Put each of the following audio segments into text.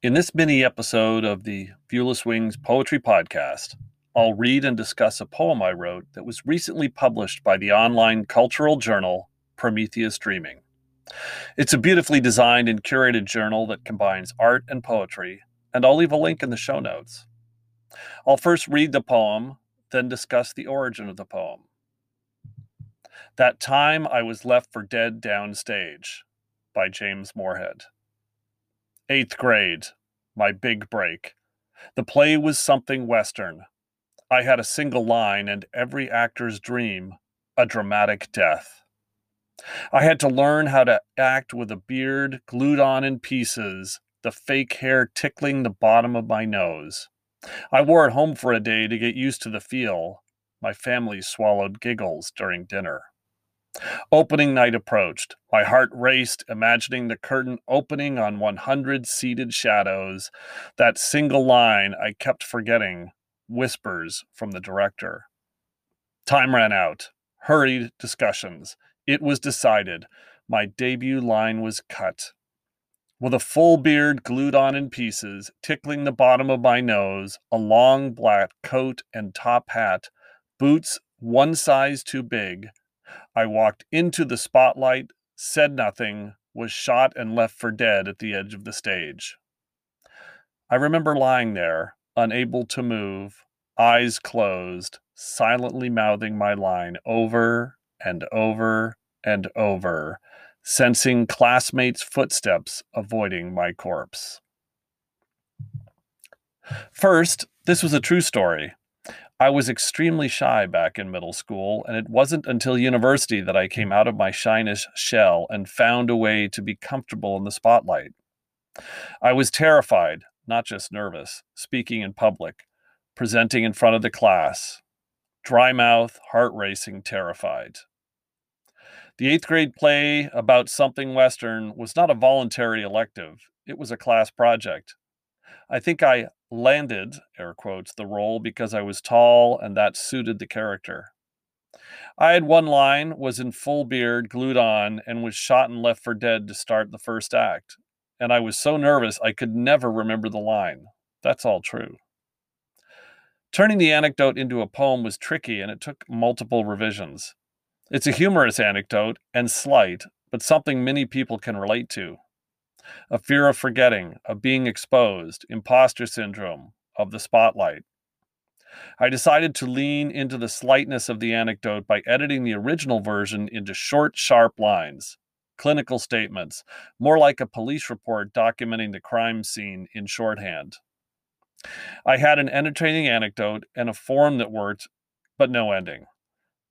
In this mini episode of the Viewless Wings Poetry Podcast, I'll read and discuss a poem I wrote that was recently published by the online cultural journal Prometheus Dreaming. It's a beautifully designed and curated journal that combines art and poetry, and I'll leave a link in the show notes. I'll first read the poem, then discuss the origin of the poem. That Time I Was Left for Dead Downstage by James Morehead. Eighth grade, my big break. The play was something Western. I had a single line and every actor's dream a dramatic death. I had to learn how to act with a beard glued on in pieces, the fake hair tickling the bottom of my nose. I wore it home for a day to get used to the feel. My family swallowed giggles during dinner. Opening night approached. My heart raced, imagining the curtain opening on 100 seated shadows. That single line I kept forgetting whispers from the director. Time ran out. Hurried discussions. It was decided. My debut line was cut. With a full beard glued on in pieces, tickling the bottom of my nose, a long black coat and top hat, boots one size too big, I walked into the spotlight, said nothing, was shot and left for dead at the edge of the stage. I remember lying there, unable to move, eyes closed, silently mouthing my line over and over and over, sensing classmates' footsteps avoiding my corpse. First, this was a true story. I was extremely shy back in middle school, and it wasn't until university that I came out of my shyness shell and found a way to be comfortable in the spotlight. I was terrified, not just nervous, speaking in public, presenting in front of the class, dry mouth, heart racing, terrified. The eighth grade play about something Western was not a voluntary elective, it was a class project. I think I landed, air quotes, the role because I was tall and that suited the character. I had one line, was in full beard, glued on, and was shot and left for dead to start the first act. And I was so nervous I could never remember the line. That's all true. Turning the anecdote into a poem was tricky and it took multiple revisions. It's a humorous anecdote and slight, but something many people can relate to a fear of forgetting, of being exposed, imposter syndrome, of the spotlight. I decided to lean into the slightness of the anecdote by editing the original version into short, sharp lines, clinical statements, more like a police report documenting the crime scene in shorthand. I had an entertaining anecdote and a form that worked, but no ending.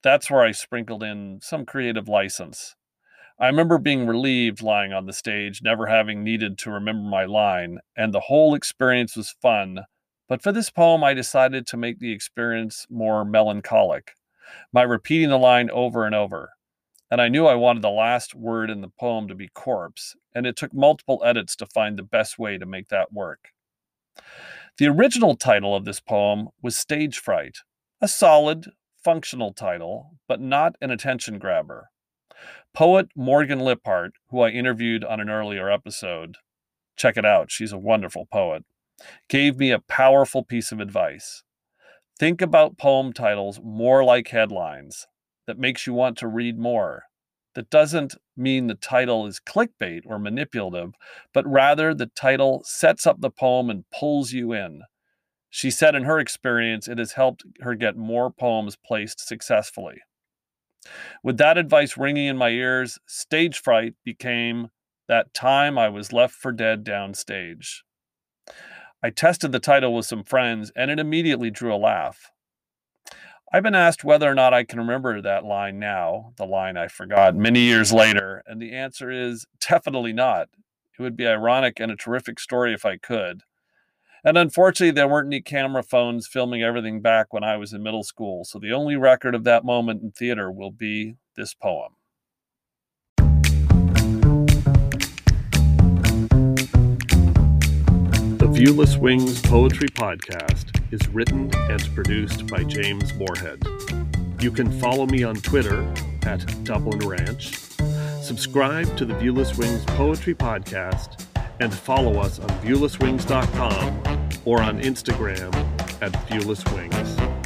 That's where I sprinkled in some creative license. I remember being relieved lying on the stage, never having needed to remember my line, and the whole experience was fun. But for this poem, I decided to make the experience more melancholic by repeating the line over and over. And I knew I wanted the last word in the poem to be corpse, and it took multiple edits to find the best way to make that work. The original title of this poem was Stage Fright, a solid, functional title, but not an attention grabber. Poet Morgan Lippard, who I interviewed on an earlier episode, check it out, she's a wonderful poet, gave me a powerful piece of advice. Think about poem titles more like headlines that makes you want to read more. That doesn't mean the title is clickbait or manipulative, but rather the title sets up the poem and pulls you in. She said in her experience, it has helped her get more poems placed successfully. With that advice ringing in my ears, stage fright became that time I was left for dead downstage. I tested the title with some friends, and it immediately drew a laugh. I've been asked whether or not I can remember that line now, the line I forgot many years later, and the answer is definitely not. It would be ironic and a terrific story if I could. And unfortunately, there weren't any camera phones filming everything back when I was in middle school. So the only record of that moment in theater will be this poem. The Viewless Wings Poetry Podcast is written and produced by James Morehead. You can follow me on Twitter at Dublin Ranch, subscribe to the Viewless Wings Poetry Podcast, and follow us on viewlesswings.com or on Instagram at viewlesswings.